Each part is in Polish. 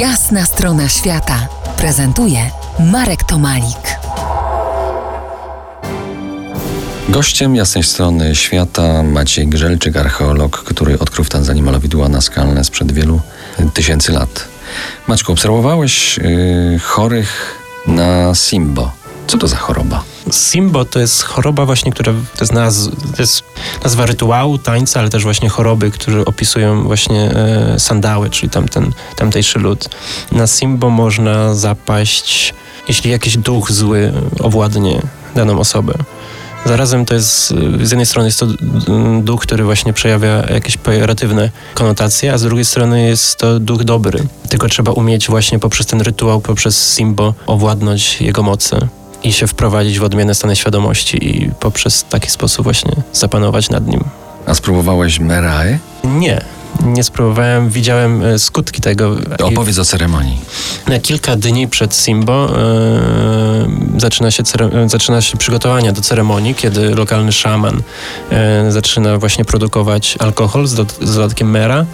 Jasna strona świata prezentuje Marek Tomalik. Gościem jasnej strony świata Maciej Grzelczyk, archeolog, który odkrył w Tanzanii malowidła naskalne sprzed wielu tysięcy lat. Maćku, obserwowałeś yy, chorych na Simbo. Co to za choroba? Simbo to jest choroba właśnie, która to jest, naz, to jest nazwa rytuału, tańca, ale też właśnie choroby, które opisują właśnie e, sandały, czyli tamten, tamtejszy lud. Na Simbo można zapaść, jeśli jakiś duch zły owładnie daną osobę. Zarazem to jest, z jednej strony jest to duch, który właśnie przejawia jakieś pejoratywne konotacje, a z drugiej strony jest to duch dobry. Tylko trzeba umieć właśnie poprzez ten rytuał, poprzez Simbo owładnąć jego mocy i się wprowadzić w odmienne stany świadomości i poprzez taki sposób właśnie zapanować nad nim. A spróbowałeś Merae? Nie, nie spróbowałem, widziałem e, skutki tego. Opowiedz o ceremonii. Na kilka dni przed Simbo e, zaczyna, się zaczyna się przygotowania do ceremonii, kiedy lokalny szaman e, zaczyna właśnie produkować alkohol z, do, z dodatkiem mera,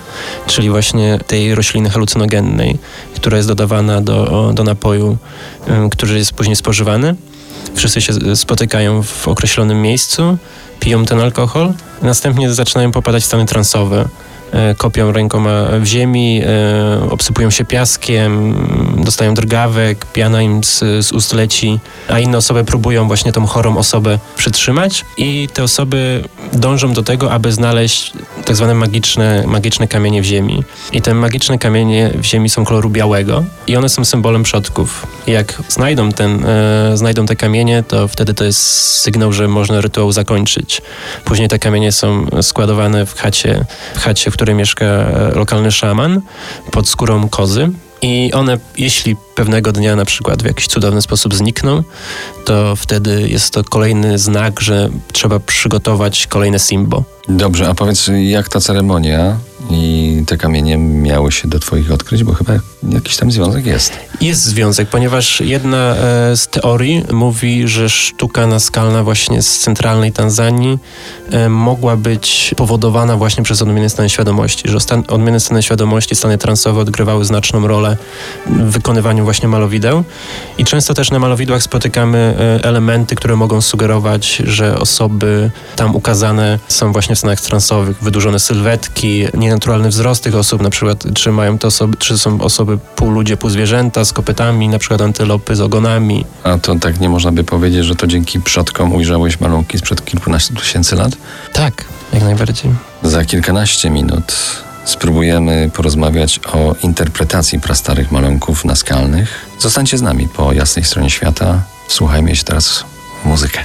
czyli właśnie tej rośliny halucynogennej, która jest dodawana do, do napoju, e, który jest później spożywany. Wszyscy się spotykają w określonym miejscu, piją ten alkohol, następnie zaczynają popadać w stany transowe E, kopią rękoma w ziemi, e, obsypują się piaskiem, dostają drgawek, piana im z, z ust leci, a inne osoby próbują właśnie tą chorą osobę przytrzymać i te osoby dążą do tego, aby znaleźć tak zwane magiczne, magiczne kamienie w ziemi. I te magiczne kamienie w ziemi są koloru białego i one są symbolem przodków. Jak znajdą, ten, e, znajdą te kamienie, to wtedy to jest sygnał, że można rytuał zakończyć. Później te kamienie są składowane w chacie, w chacie, w której mieszka e, lokalny szaman pod skórą kozy. I one, jeśli pewnego dnia na przykład w jakiś cudowny sposób znikną, to wtedy jest to kolejny znak, że trzeba przygotować kolejne simbo. Dobrze, a powiedz, jak ta ceremonia i te kamienie miały się do Twoich odkryć, bo chyba jakiś tam związek jest. Jest związek, ponieważ jedna e, z teorii mówi, że sztuka naskalna właśnie z centralnej Tanzanii e, mogła być powodowana właśnie przez odmienne stany świadomości, że stan, odmienne stany świadomości, stany transowe odgrywały znaczną rolę w wykonywaniu właśnie malowideł i często też na malowidłach spotykamy e, elementy, które mogą sugerować, że osoby tam ukazane są właśnie w stanach transowych, wydłużone sylwetki, nienaturalny wzrost tych osób, na przykład czy mają to osoby, czy są osoby pół ludzie, pół zwierzęta z kopytami, na przykład antylopy z ogonami. A to tak nie można by powiedzieć, że to dzięki przodkom ujrzałeś malunki sprzed kilkunastu tysięcy lat? Tak, jak najbardziej. Za kilkanaście minut spróbujemy porozmawiać o interpretacji prastarych malunków naskalnych. Zostańcie z nami po jasnej stronie świata. Słuchajmy się teraz muzykę.